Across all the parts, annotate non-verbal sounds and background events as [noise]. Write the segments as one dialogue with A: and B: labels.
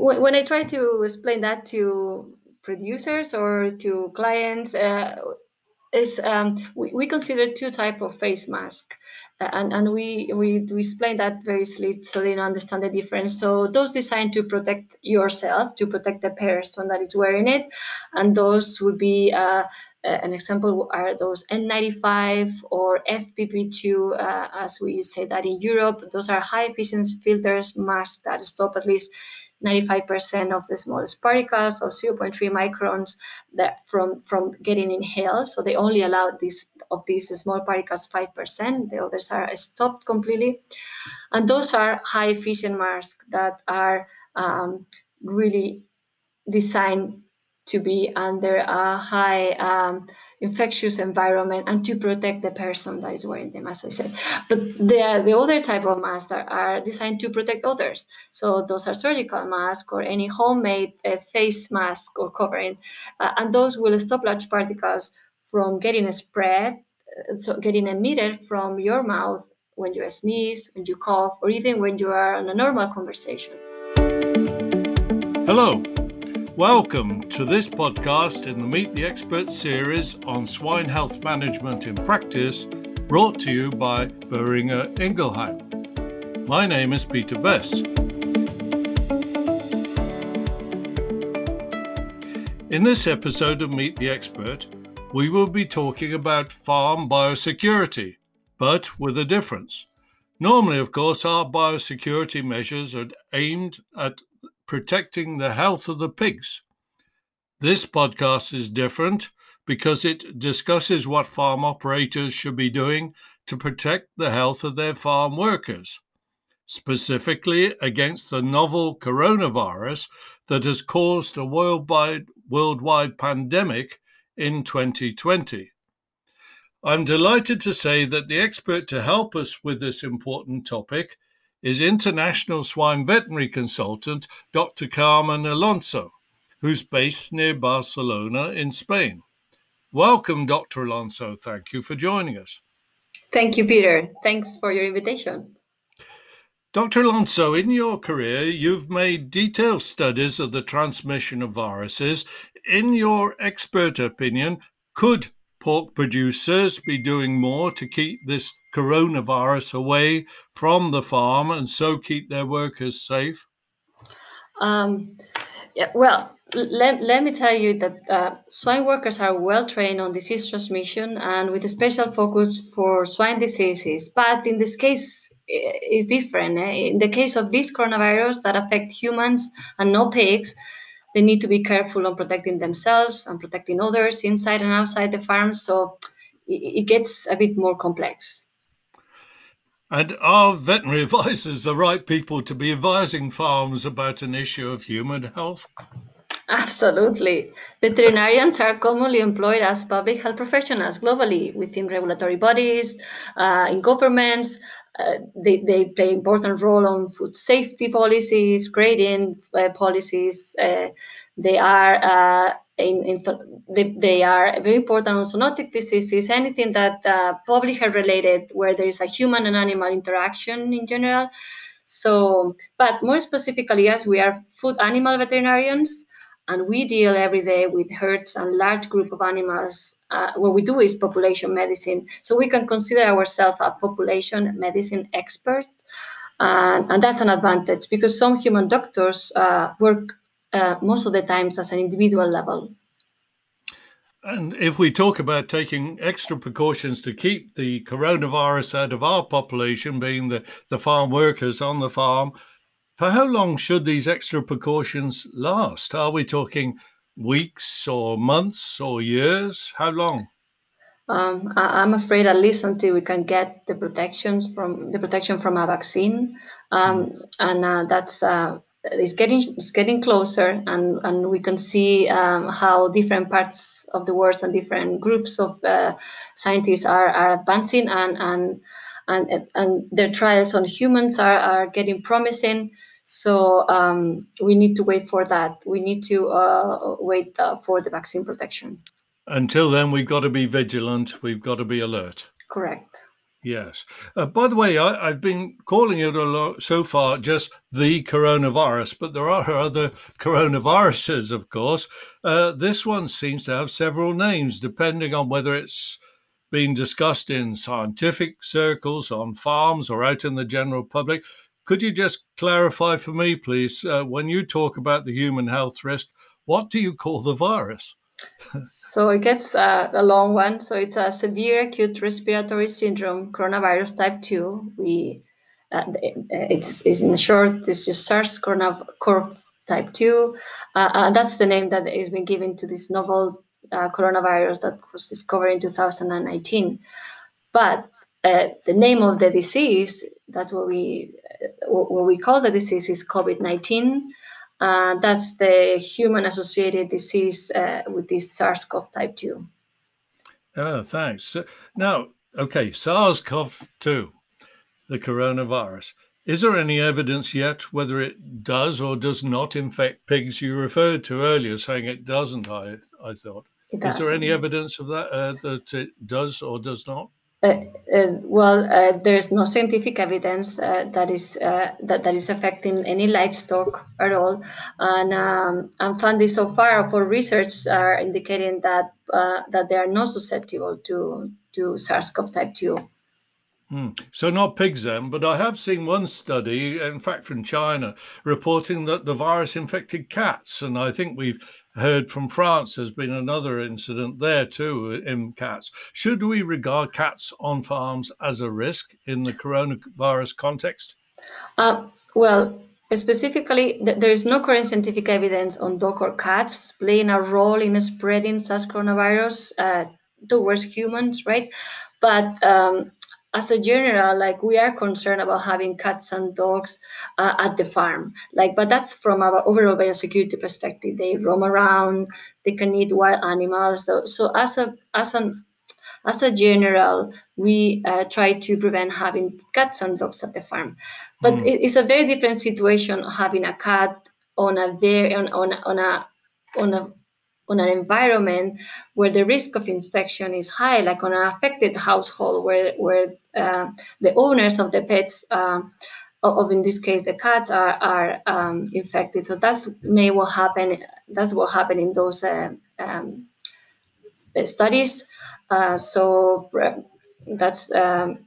A: when I try to explain that to producers or to clients, uh, is um, we, we consider two type of face mask uh, and, and we, we, we explain that very easily so they understand the difference so those designed to protect yourself to protect the person that is wearing it and those would be uh, an example are those N95 or FFP2, uh, as we say that in Europe. Those are high efficiency filters masks that stop at least 95% of the smallest particles or 0.3 microns that from, from getting inhaled. So they only allow this of these small particles 5%. The others are stopped completely. And those are high efficient masks that are um, really designed to be under a high um, infectious environment and to protect the person that is wearing them, as I said. But the, the other type of masks that are designed to protect others. So those are surgical masks or any homemade uh, face mask or covering. Uh, and those will stop large particles from getting spread, uh, so getting emitted from your mouth when you sneeze, when you cough, or even when you are in a normal conversation.
B: Hello, Welcome to this podcast in the Meet the Expert series on swine health management in practice, brought to you by Boehringer Ingelheim. My name is Peter Best. In this episode of Meet the Expert, we will be talking about farm biosecurity, but with a difference. Normally, of course, our biosecurity measures are aimed at protecting the health of the pigs. This podcast is different because it discusses what farm operators should be doing to protect the health of their farm workers, specifically against the novel coronavirus that has caused a worldwide, worldwide pandemic in 2020. I'm delighted to say that the expert to help us with this important topic is international swine veterinary consultant Dr. Carmen Alonso, who's based near Barcelona in Spain. Welcome, Dr. Alonso. Thank you for joining us.
A: Thank you, Peter. Thanks for your invitation.
B: Dr. Alonso, in your career, you've made detailed studies of the transmission of viruses. In your expert opinion, could pork producers be doing more to keep this coronavirus away from the farm and so keep their workers safe?
A: Um, yeah, well, let, let me tell you that uh, swine workers are well trained on disease transmission and with a special focus for swine diseases. But in this case, it's different. Eh? In the case of this coronavirus that affect humans and no pigs, they need to be careful on protecting themselves and protecting others inside and outside the farm. So it, it gets a bit more complex.
B: And are veterinary [laughs] advisors the right people to be advising farms about an issue of human health?
A: Absolutely. Veterinarians are commonly employed as public health professionals globally within regulatory bodies, uh, in governments. Uh, they, they play important role on food safety policies, grading uh, policies. Uh, they are uh, in, in they, they, are very important on zoonotic diseases, anything that uh, public health related, where there is a human and animal interaction in general. So, but more specifically, as we are food animal veterinarians, and we deal every day with herds and large group of animals. Uh, what we do is population medicine, so we can consider ourselves a population medicine expert, and, and that's an advantage because some human doctors uh, work uh, most of the times as an individual level.
B: And if we talk about taking extra precautions to keep the coronavirus out of our population, being the, the farm workers on the farm, for how long should these extra precautions last? Are we talking weeks or months or years? How long?
A: Um, I, am afraid at least until we can get the protections from the protection from a vaccine, um, mm. and uh, that's uh, it's getting it's getting closer, and and we can see um, how different parts of the world and different groups of uh, scientists are are advancing, and and and and their trials on humans are are getting promising. So um, we need to wait for that. We need to uh, wait uh, for the vaccine protection.
B: Until then, we've got to be vigilant. We've got to be alert.
A: Correct.
B: Yes. Uh, by the way, I, have been calling it a lot so far just the coronavirus, but there are other coronaviruses, of course. Uh, this one seems to have several names, depending on whether it's been discussed in scientific circles, on farms, or out in the general public. Could you just clarify for me, please, uh, when you talk about the human health risk, what do you call the virus?
A: so it gets uh, a long one. So it's a severe acute respiratory syndrome, coronavirus type 2. We uh, it's, it's in short, this is SARS-CoV type 2. Uh, and that's the name that has been given to this novel uh, coronavirus that was discovered in 2019. But uh, the name of the disease, that's what we what we call the disease is COVID-19. Uh, that's the human associated disease uh, with this SARS CoV type 2.
B: Oh, thanks. Now, okay, SARS CoV 2, the coronavirus. Is there any evidence yet whether it does or does not infect pigs? You referred to earlier saying it doesn't, I, I thought. Is there any evidence of that, uh, that it does or does not?
A: Uh, uh, well, uh, there is no scientific evidence that is that, that is affecting any livestock at all, and um, and findings so far for research are indicating that that they are not susceptible to to SARS-CoV type two.
B: Hmm. So not pigs then, but I have seen one study, in fact from China, reporting that the virus infected cats, and I think we've heard from France there's been another incident there too in cats. Should we regard cats on farms as a risk in the coronavirus context?
A: Uh, well, specifically, th- there is no current scientific evidence on dog or cats playing a role in spreading SARS coronavirus uh, towards humans, right? But um, as a general, like we are concerned about having cats and dogs uh, at the farm. Like, but that's from our overall biosecurity perspective. They roam around, they can eat wild animals. So, so as a as an as a general, we uh, try to prevent having cats and dogs at the farm. But mm. it, it's a very different situation having a cat on a very on, on, on a on a on an environment where the risk of infection is high, like on an affected household where where uh, the owners of the pets. Um, of in this case the cats are are um, infected so that's may what happen that's what happened in those uh, um, studies uh, so uh, that's um,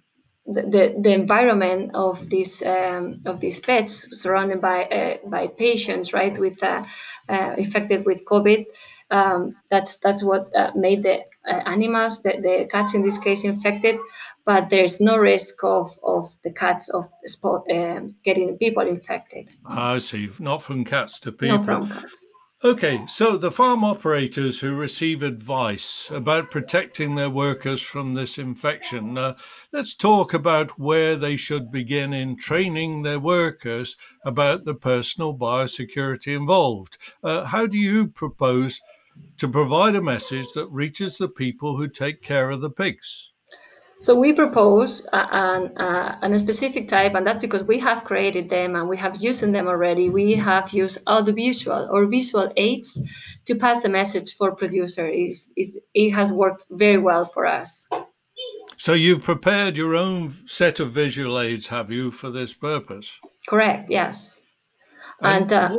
A: the, the environment of these um, of these pets surrounded by uh, by patients right with uh, uh, infected with COVID um, that's that's what uh, made the uh, animals the, the cats in this case infected but there's no risk of of the cats of spot um, getting people infected.
B: I see not from cats to people.
A: not from cats
B: Okay, so the farm operators who receive advice about protecting their workers from this infection, uh, let's talk about where they should begin in training their workers about the personal biosecurity involved. Uh, how do you propose to provide a message that reaches the people who take care of the pigs?
A: So we propose a, a, a, specific type, and that's because we have created them and we have used them already. We have used audiovisual or visual aids to pass the message for producer. Is it has worked very well for us.
B: So you've prepared your own set of visual aids, have you, for this purpose?
A: Correct. Yes. And, and uh,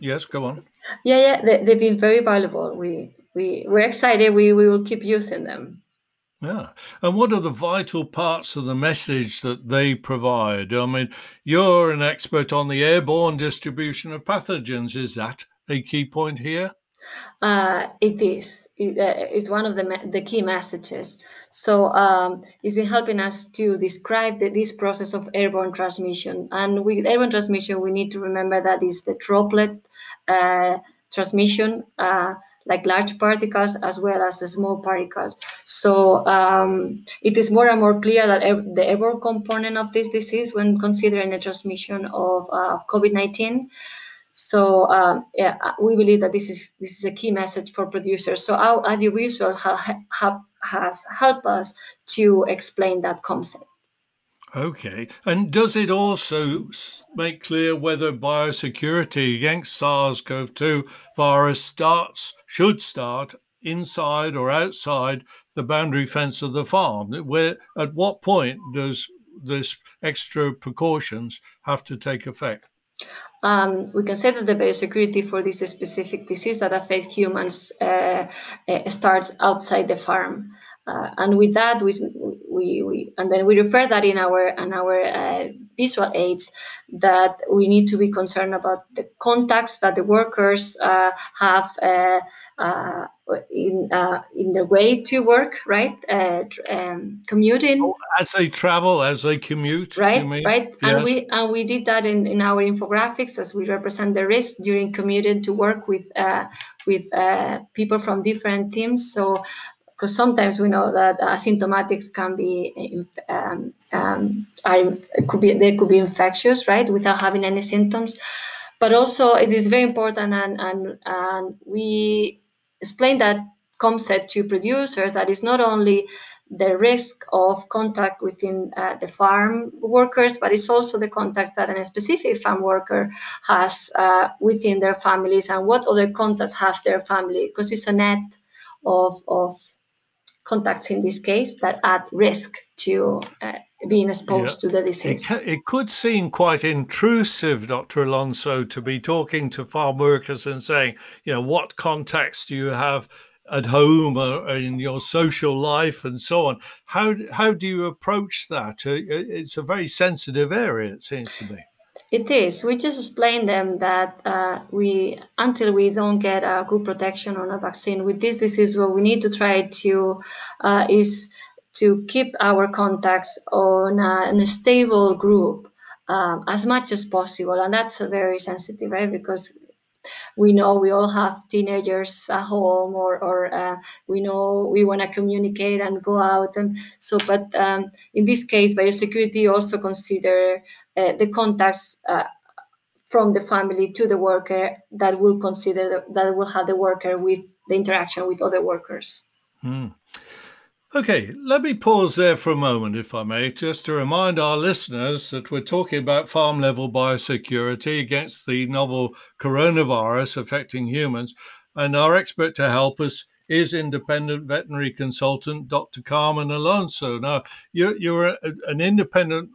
B: yes, go on.
A: Yeah, yeah, they, they've been very valuable. We we we're excited. We we will keep using them.
B: Yeah. And what are the vital parts of the message that they provide? I mean, you're an expert on the airborne distribution of pathogens. Is that a key point here?
A: Uh, it is. It, uh, it's one of the, the key messages. So um, it's been helping us to describe the, this process of airborne transmission. And with airborne transmission, we need to remember that is the droplet uh, transmission. Like large particles as well as small particles. So um, it is more and more clear that the airborne component of this disease when considering the transmission of, uh, COVID-19. So um, yeah, uh, we believe that this is this is a key message for producers. So our audiovisual ha- ha- has helped us to explain that concept.
B: Okay. And does it also make clear whether biosecurity against SARS CoV 2 virus starts, should start inside or outside the boundary fence of the farm? Where at what point does this extra precautions have to take effect?
A: Um, we can say that the biosecurity for this specific disease that affects humans uh, uh, starts outside the farm. Uh, and with that, we, we, we, and then we refer that in our in our uh, visual aids that we need to be concerned about the contacts that the workers uh, have uh, uh, in uh, in their way to work, right? Um, commuting
B: oh, as they travel, as they commute,
A: right? Right, yes. and we and we did that in, in our infographics as we represent the risk during commuting to work with with people from different teams. So because sometimes we know that asymptomatics can be um, um, are, could be they could be infectious, right, without having any symptoms. But also, it is very important, and and, and we explain that concept to producers that is not only the risk of contact within uh, the farm workers, but it's also the contact that a specific farm worker has uh, within their families and what other contacts have their family, because it's a net of, of contacts in this case that add risk to uh, being exposed yeah. to the disease.
B: It, it, could seem quite intrusive, Dr. Alonso, to be talking to farm workers and saying, you know, what contacts do you have at home or in your social life and so on? How, how do you approach that? Uh, it's a very sensitive area, it seems to me.
A: It is. We just explain them that uh, we until we don't get a good protection on a vaccine with this disease, what we need to try to uh, is to keep our contacts on a, a stable group um, as much as possible, and that's a very sensitive, right? Because we know we all have teenagers at home or, or uh, we know we want to communicate and go out and so but um, in this case biosecurity also consider uh, the contacts uh, from the family to the worker that will consider that will have the worker with the interaction with other workers
B: mm. Okay, let me pause there for a moment, if I may, just to remind our listeners that we're talking about farm level biosecurity against the novel coronavirus affecting humans. And our expert to help us is independent veterinary consultant Dr. Carmen Alonso. Now, you're, you're a, an independent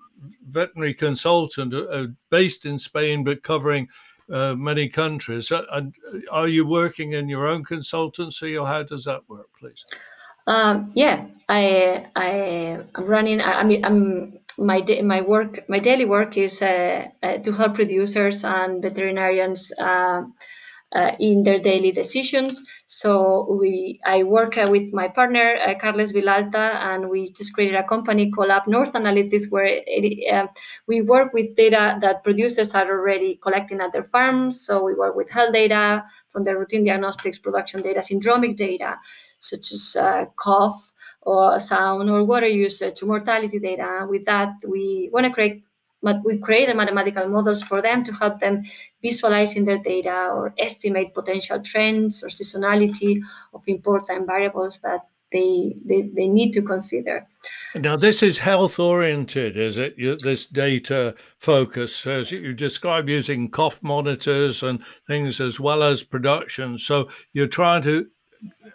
B: veterinary consultant uh, based in Spain, but covering uh, many countries. Uh, and are you working in your own consultancy, or how does that work, please?
A: Um, yeah, I I am running. I, mean, I'm my my work my daily work is uh, uh, to help producers and veterinarians uh, uh, in their daily decisions. So we, I work uh, with my partner uh, Carles Vilalta, and we just created a company called Up North Analytics, where it, uh, we work with data that producers are already collecting at their farms. So we work with health data from their routine diagnostics, production data, syndromic data, such as uh, cough or sound or water usage, mortality data. With that, we want to create but we created mathematical models for them to help them visualize in their data or estimate potential trends or seasonality of important variables that they, they, they need to consider.
B: Now, this is health oriented, is it? You, this data focus, as you describe using cough monitors and things as well as production. So you're trying to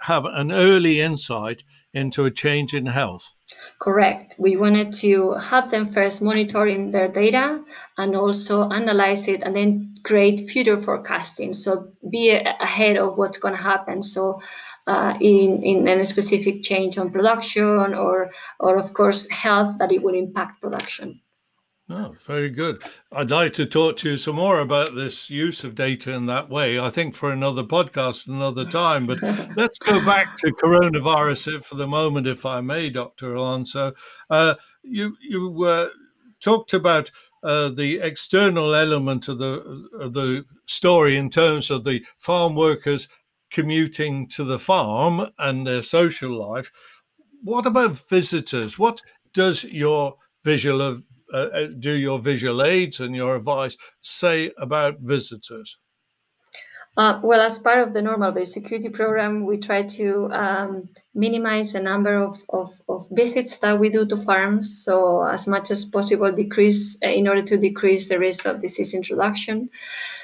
B: have an early insight into a change in health.
A: Correct. We wanted to have them first monitoring their data and also analyze it and then create future forecasting. So be ahead of what's going to happen. So uh, in, in a specific change on production or, or of course, health that it will impact production.
B: Oh, very good. I'd like to talk to you some more about this use of data in that way. I think for another podcast, another time. But [laughs] let's go back to coronavirus for the moment, if I may, Dr. Alonso. Uh, you you uh, talked about uh, the external element of the of the story in terms of the farm workers commuting to the farm and their social life. What about visitors? What does your visual of uh, uh, do your visual aids and your advice say about visitors?
A: Uh, well, as part of the normal biosecurity program, we try to um, minimize the number of, of, of, visits that we do to farms. So as much as possible, decrease uh, in order to decrease the risk of disease introduction.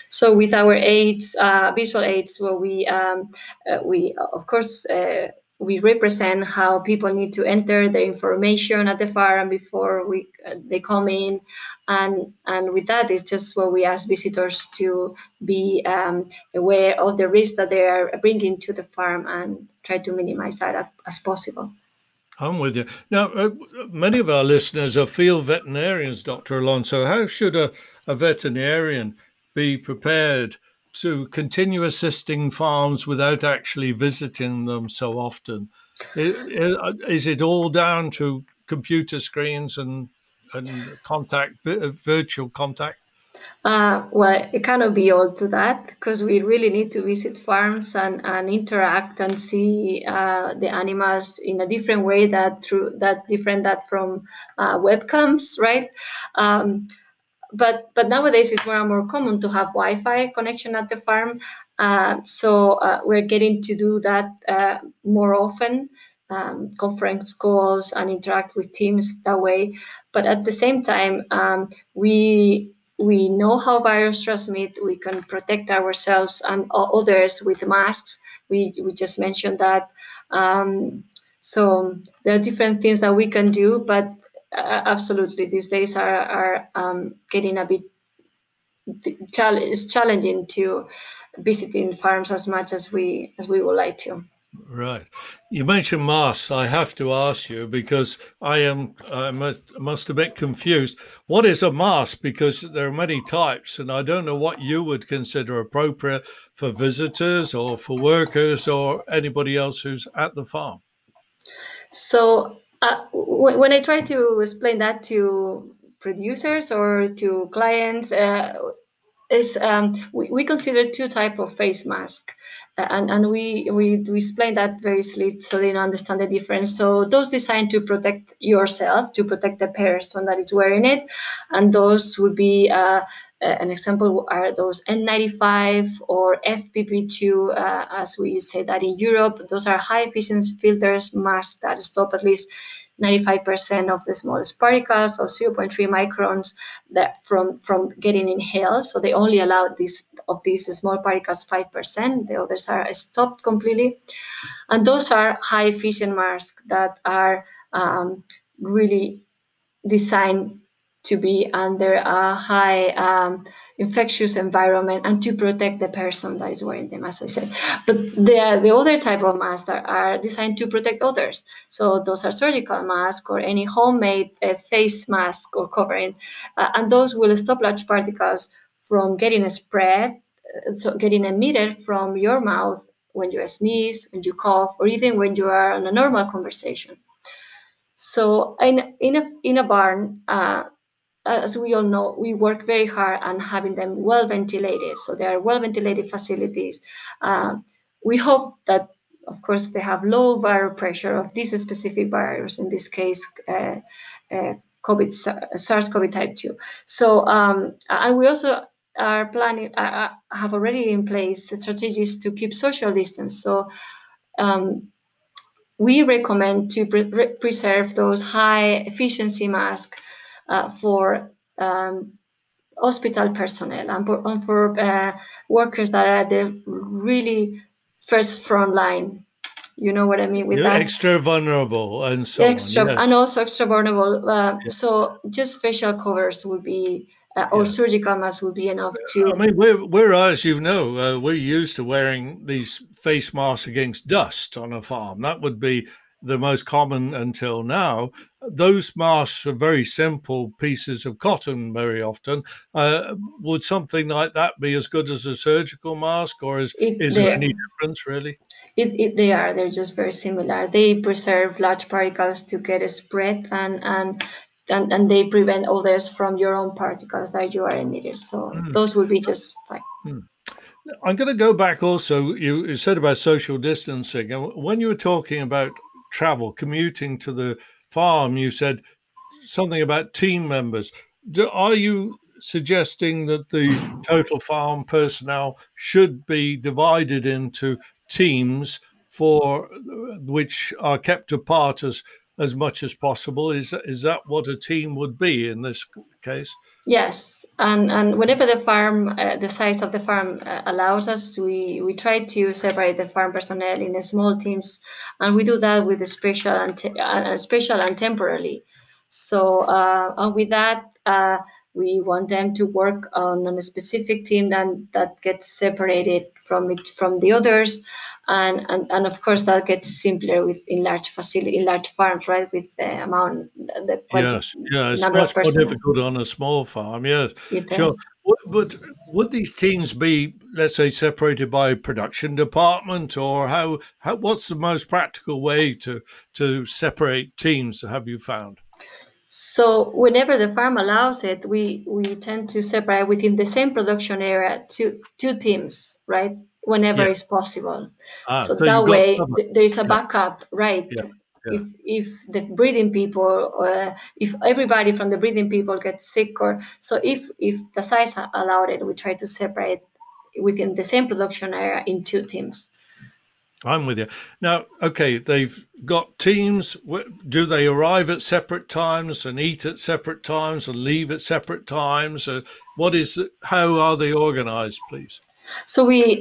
A: So with our aids, uh, visual aids, where we um, uh, we of course uh, we represent how people need to enter the information at the farm before we uh, they come in and and with that it's just what we ask visitors to be um, aware of the risk that they are bringing to the farm and try to minimize that as, possible
B: I'm with you. Now, uh, many of our listeners are field veterinarians, Dr. Alonso. How should a, a veterinarian be prepared to continue assisting farms without actually visiting them so often? Is it all down to computer screens and and contact, virtual contact?
A: Uh, well, it cannot be all to that because we really need to visit farms and, and interact and see uh, the animals in a different way that through that different that from uh, webcams, right? Um, but but nowadays it's more and more common to have Wi-Fi connection at the farm. Uh, so uh, we're getting to do that uh, more often, um, conference calls and interact with teams that way. But at the same time, um, we we know how virus transmit. We can protect ourselves and others with masks. We we just mentioned that. Um, so there are different things that we can do, but uh, absolutely these days are are um, getting a bit challenge, challenging to visiting farms as much as we as we would like to.
B: Right. You mentioned masks. I have to ask you because I am I must, must a bit confused. What is a mask? Because there are many types, and I don't know what you would consider appropriate for visitors or for workers or anybody else who's at the farm.
A: So uh, when I try to explain that to producers or to clients, uh, is um, we, we consider two type of face mask uh, and, and we, we, we explain that very slowly so they understand the difference. So those designed to protect yourself, to protect the person that is wearing it, and those would be uh, an example are those N95 or FFP2, uh, as we say that in Europe. Those are high efficiency filters masks that stop at least 95% of the smallest particles or 0.3 microns that from, from getting inhaled. So they only allow this of these small particles 5%. The others are stopped completely. And those are high efficient masks that are um, really designed to be under a high um, infectious environment and to protect the person that is wearing them, as I said. But the, the other type of masks are, are designed to protect others. So those are surgical masks or any homemade uh, face mask or covering. Uh, and those will stop large particles from getting spread, uh, so getting emitted from your mouth when you sneeze, when you cough, or even when you are in a normal conversation. So in, in, a, in a barn, uh, as we all know, we work very hard on having them well ventilated. So they are well ventilated facilities. Uh, we hope that, of course, they have low viral pressure of this specific virus, in this case, uh, uh, COVID, SARS-CoV type 2. So, um, and we also are planning, uh, uh, have already in place strategies to keep social distance. So um, we recommend to pre preserve those high efficiency masks uh, for um, hospital personnel and for, and for uh, workers that are at the really first front line. You know what I mean with
B: You're
A: that?
B: Extra vulnerable and so
A: extra,
B: on. Yes.
A: And also extra vulnerable. Uh, yeah. So just facial covers would be uh, or surgical masks would be enough to.
B: I mean, we're, we're as you know, uh, we're used to wearing these face masks against dust on a farm. That would be the most common until now. Those masks are very simple pieces of cotton very often. Uh, would something like that be as good as a surgical mask, or is, is there any difference really?
A: It, it, they are. They're just very similar. They preserve large particles to get spread and and and, and they prevent others from your own particles that you are emitting. So mm. those will be just fine. Mm.
B: I'm going to go back also. You, you said about social distancing, and when you were talking about travel, commuting to the farm, you said something about team members. Do, are you suggesting that the total farm personnel should be divided into teams for which are kept apart as as much as possible. Is is that what a team would be in this case?
A: Yes, and and whenever the farm, uh, the size of the farm uh, allows us, we we try to separate the farm personnel in small teams, and we do that with special and te- uh, special and temporarily. So uh, and with that, uh, we want them to work on, on a specific team that that gets separated from it from the others, and, and and of course that gets simpler with in large facility in large farms, right? With the amount the
B: yes, yeah, it's much more difficult on a small farm. Yes, sure. But would these teams be, let's say, separated by production department, or how, how? What's the most practical way to to separate teams? Have you found?
A: So whenever the farm allows it, we we tend to separate within the same production area two two teams, right? Whenever yeah. it's possible. Ah, so, so, that way th- there is a backup, right? Yeah. Yeah. If if the breeding people, uh, if everybody from the breeding people gets sick, or so if if the size allowed it, we try to separate within the same production area in two teams.
B: I'm with you. Now, okay, they've got teams. Do they arrive at separate times and eat at separate times and leave at separate times? Uh, what is? How are they organized, please?
A: So we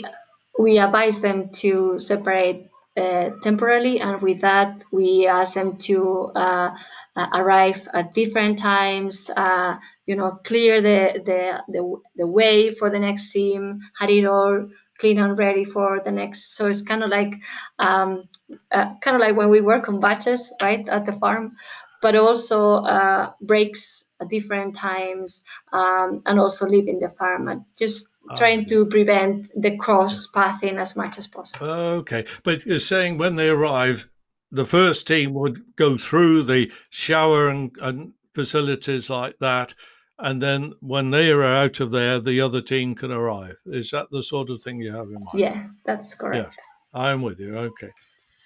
A: we advise them to separate uh, temporarily, and with that, we ask them to uh, uh, arrive at different times. Uh, you know, clear the, the the the way for the next team, had it all clean and ready for the next. So it's kind of like um, uh, kind of like when we work on batches, right, at the farm, but also uh, breaks at different times um, and also leaving the farm and just oh, trying to prevent the cross pathing as much as possible.
B: Okay, but you're saying when they arrive, the first team would go through the shower and, and facilities like that and then when they are out of there, the other team can arrive. Is that the sort of thing you have in mind?
A: Yeah, that's correct.
B: Yes, I'm with you. Okay.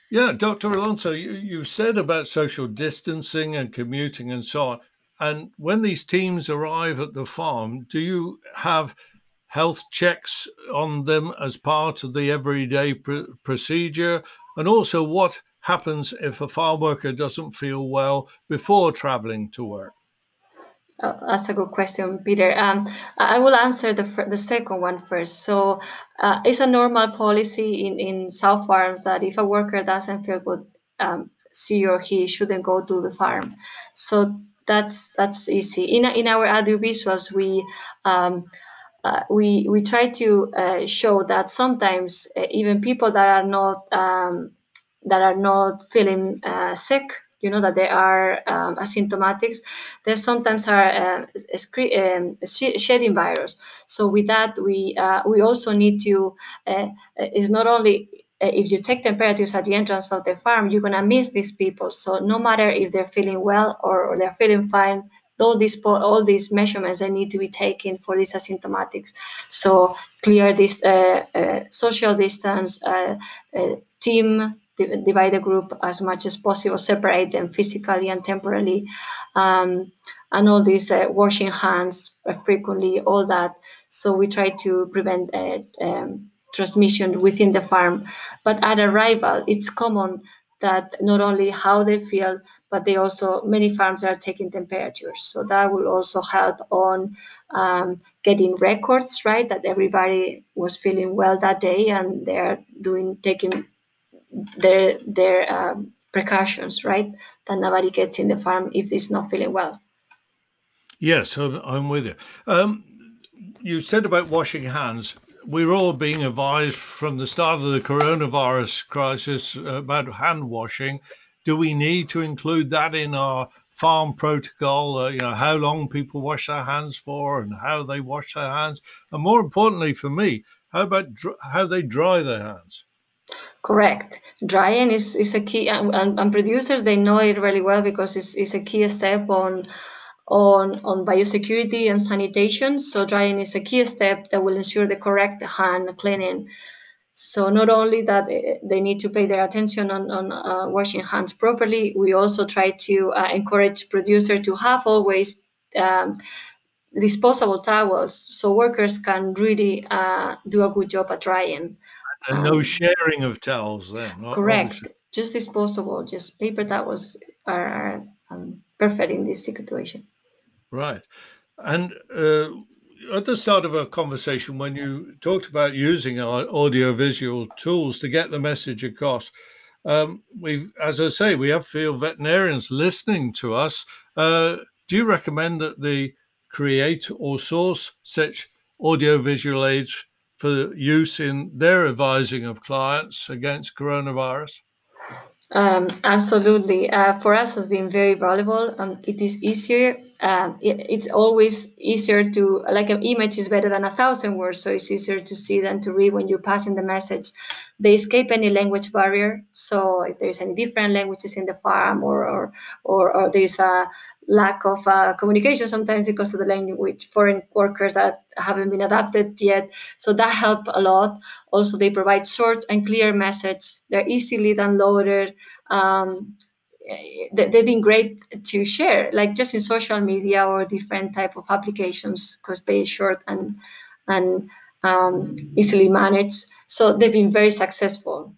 B: Yeah, Dr. Alonso, you, you said about social distancing and commuting and so on. And when these teams arrive at the farm, do you have health checks on them as part of the everyday pr- procedure? And also, what happens if a farm worker doesn't feel well before traveling to work?
A: Oh, that's a good question, Peter. Um, I will answer the the second one first. So, uh, it's a normal policy in in sow farms that if a worker doesn't feel good, um, she or he shouldn't go to the farm. So that's that's easy. In in our audiovisuals, we um, uh, we we try to uh, show that sometimes uh, even people that are not um, that are not feeling uh, sick you know that they are um, asymptomatics, they sometimes are uh, um, shedding virus. So with that, we uh, we also need to uh, is not only uh, if you take temperatures at the entrance of the farm, you're gonna miss these people. So no matter if they're feeling well or, or they're feeling fine, all these all these measurements they need to be taken for these asymptomatics. So clear this uh, uh, social distance, uh, uh team divide the group as much as possible, separate them physically and temporally, um, and all this uh, washing hands frequently, all that. So we try to prevent uh, um, transmission within the farm. But at arrival, it's common that not only how they feel, but they also many farms are taking temperatures. So that will also help on um, getting records, right? That everybody was feeling well that day and they're doing taking their their um, precautions, right? That nobody gets in the farm if it's not feeling well.
B: Yes, I'm, with you. Um, you said about washing hands. We're all being advised from the start of the coronavirus crisis about hand washing. Do we need to include that in our farm protocol? Uh, you know, how long people wash their hands for and how they wash their hands, and more importantly for me, how about dr- how they dry their hands?
A: Correct. Drying is, is a key, and, and, producers they know it really well because it's, it's a key step on on on biosecurity and sanitation. So drying is a key step that will ensure the correct hand cleaning. So not only that eh, they need to pay their attention on, on uh, washing hands properly, we also try to uh, encourage producers to have always um, disposable towels so workers can really uh, do a good job at drying.
B: And no sharing of towels then.
A: Correct. Obviously. Just disposable, just paper towels are, are um, perfect in this situation.
B: Right. And uh, at the start of our conversation, when you talked about using our audiovisual tools to get the message across, um, we, as I say, we have field veterinarians listening to us. Uh, do you recommend that they create or source such audiovisual aids for use in their advising of clients against coronavirus?
A: Um, absolutely. Uh, for us, has been very valuable. Um, it is easier. Um, it, it's always easier to like an image is better than a thousand words, so it's easier to see than to read when you're passing the message. They escape any language barrier. So if there's any different languages in the farm, or or or, or there's a lack of uh, communication sometimes because of the language foreign workers that haven't been adapted yet so that help a lot also they provide short and clear message they're easily downloaded um, they've been great to share like just in social media or different type of applications because they're short and and um, easily managed so they've been very successful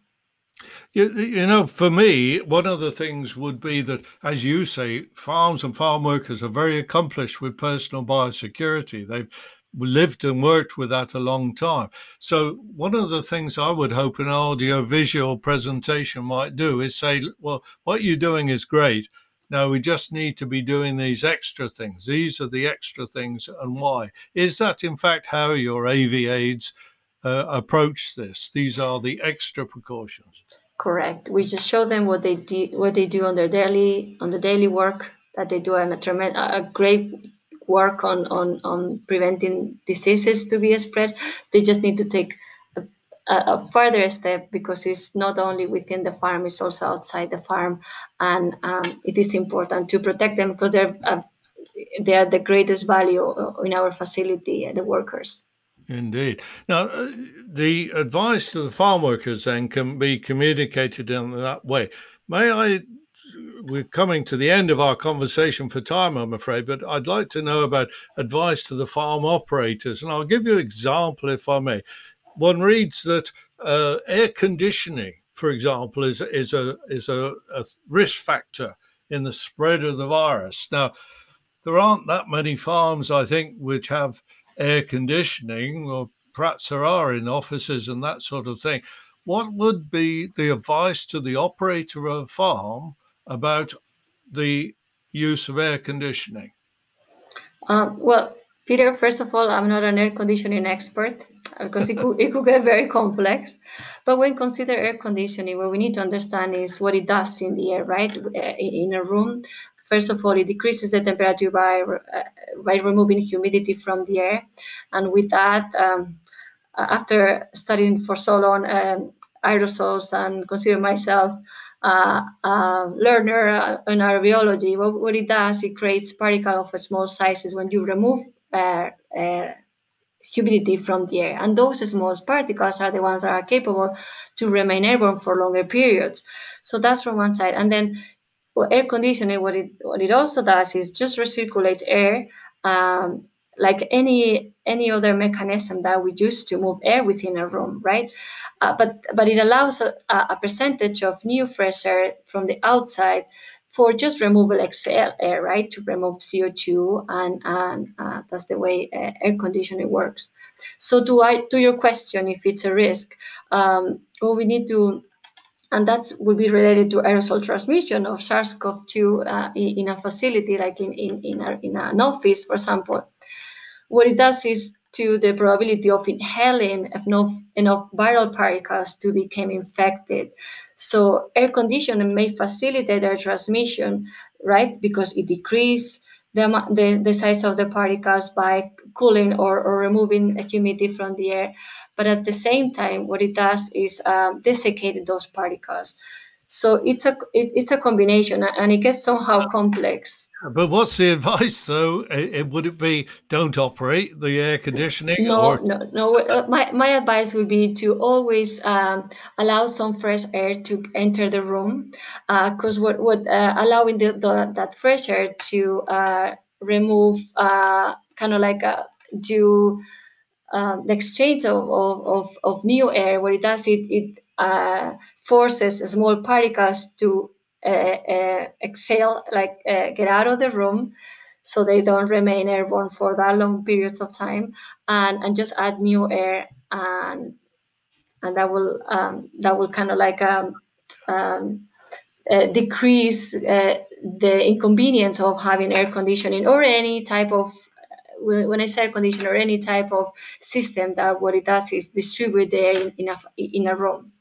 B: you, you know, for me, one of the things would be that, as you say, farms and farm workers are very accomplished with personal biosecurity. They've lived and worked with that a long time. So, one of the things I would hope an audiovisual presentation might do is say, well, what you're doing is great. Now, we just need to be doing these extra things. These are the extra things and why. Is that, in fact, how your AV aids uh, approach this? These are the extra precautions.
A: Correct. We just show them what they do, what they do on their daily on the daily work that they do and a tremendous, a great work on on on preventing diseases to be spread. They just need to take a, further step because it's not only within the farm, it's also outside the farm, and um, it is important to protect them because they're uh, they are the greatest value uh, in our facility, the workers.
B: Indeed. Now, uh, the advice to the farm workers then can be communicated in that way. May I? We're coming to the end of our conversation for time, I'm afraid, but I'd like to know about advice to the farm operators. And I'll give you an example, if I may. One reads that uh, air conditioning, for example, is is a is a, a risk factor in the spread of the virus. Now, there aren't that many farms, I think, which have air conditioning, or perhaps there are in offices and that sort of thing. What would be the advice to the operator of a farm about the use of air conditioning?
A: Um, well, Peter, first of all, I'm not an air conditioning expert because it could, it could get very complex. But when consider air conditioning, what we need to understand is what it does in the air, right? In a room, First of all, it decreases the temperature by, uh, by removing humidity from the air. And with that, um, after studying for so long um, aerosols and consider myself uh, a learner uh, in aerobiology, what, what, it does, it creates particles of small sizes when you remove uh, humidity from the air. And those small particles are the ones that are capable to remain airborne for longer periods. So that's from one side. And then well, air conditioning, what it what it also does is just recirculate air, um, like any any other mechanism that we use to move air within a room, right? Uh, but but it allows a, a, percentage of new fresh air from the outside for just removal exhale air, right? To remove CO2, and and uh, that's the way uh, air conditioning works. So to I to your question, if it's a risk, um, we need to and that will be related to aerosol transmission of SARS-CoV-2 uh, in, a facility, like in in in, a, in an office, for example. What it does is to the probability of inhaling enough, enough viral particles to become infected. So air conditioning may facilitate air transmission, right? Because it decreases the, the, the size of the particles by cooling or, or removing humidity from the air. But at the same time, what it does is um, desiccate those particles. So it's a it, it's a combination, and it gets somehow complex.
B: But what's the advice, though? It, would it be don't operate the air conditioning?
A: No, or... no, no. Uh, my my advice would be to always um, allow some fresh air to enter the room, because uh, what what uh, allowing the, the, that fresh air to uh, remove uh, kind of like uh, do um, the exchange of, of, of, new air. What it does, it, it uh, forces small particles to uh, uh, exhale, like get out of the room, so they don't remain airborne for that long periods of time, and, and just add new air, and and that will um, that will kind of like um, um, decrease the inconvenience of having air conditioning or any type of when I say air conditioner or any type of system that what it does is distribute the air in, in a in a room.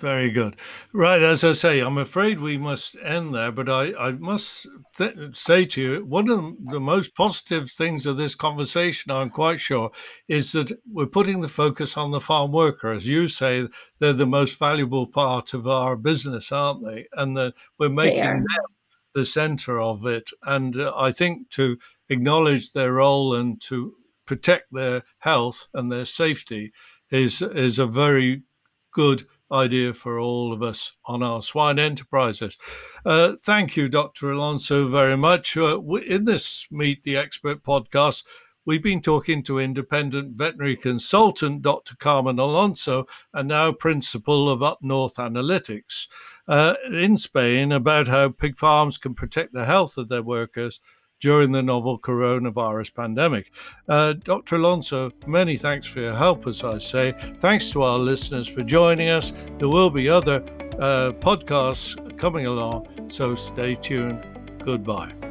B: Very good. Right, as I say, I'm afraid we must end there, but I, I must th- say to you, one of the most positive things of this conversation, I'm quite sure, is that we're putting the focus on the farm worker. As you say, they're the most valuable part of our business, aren't they? And that we're making them the center of it. And uh, I think to acknowledge their role and to protect their health and their safety is is a very good idea for all of us on our swine enterprises. Uh, thank you, Dr. Alonso, very much. Uh, in this Meet the Expert podcast, we've been talking to independent veterinary consultant Dr. Carmen Alonso and now principal of Up North Analytics uh, in Spain about how pig farms can protect the health of their workers during the novel coronavirus pandemic. Uh, Dr. Alonso, many thanks for your help, as I say. Thanks to our listeners for joining us. There will be other uh, podcasts coming along, so stay tuned. Goodbye.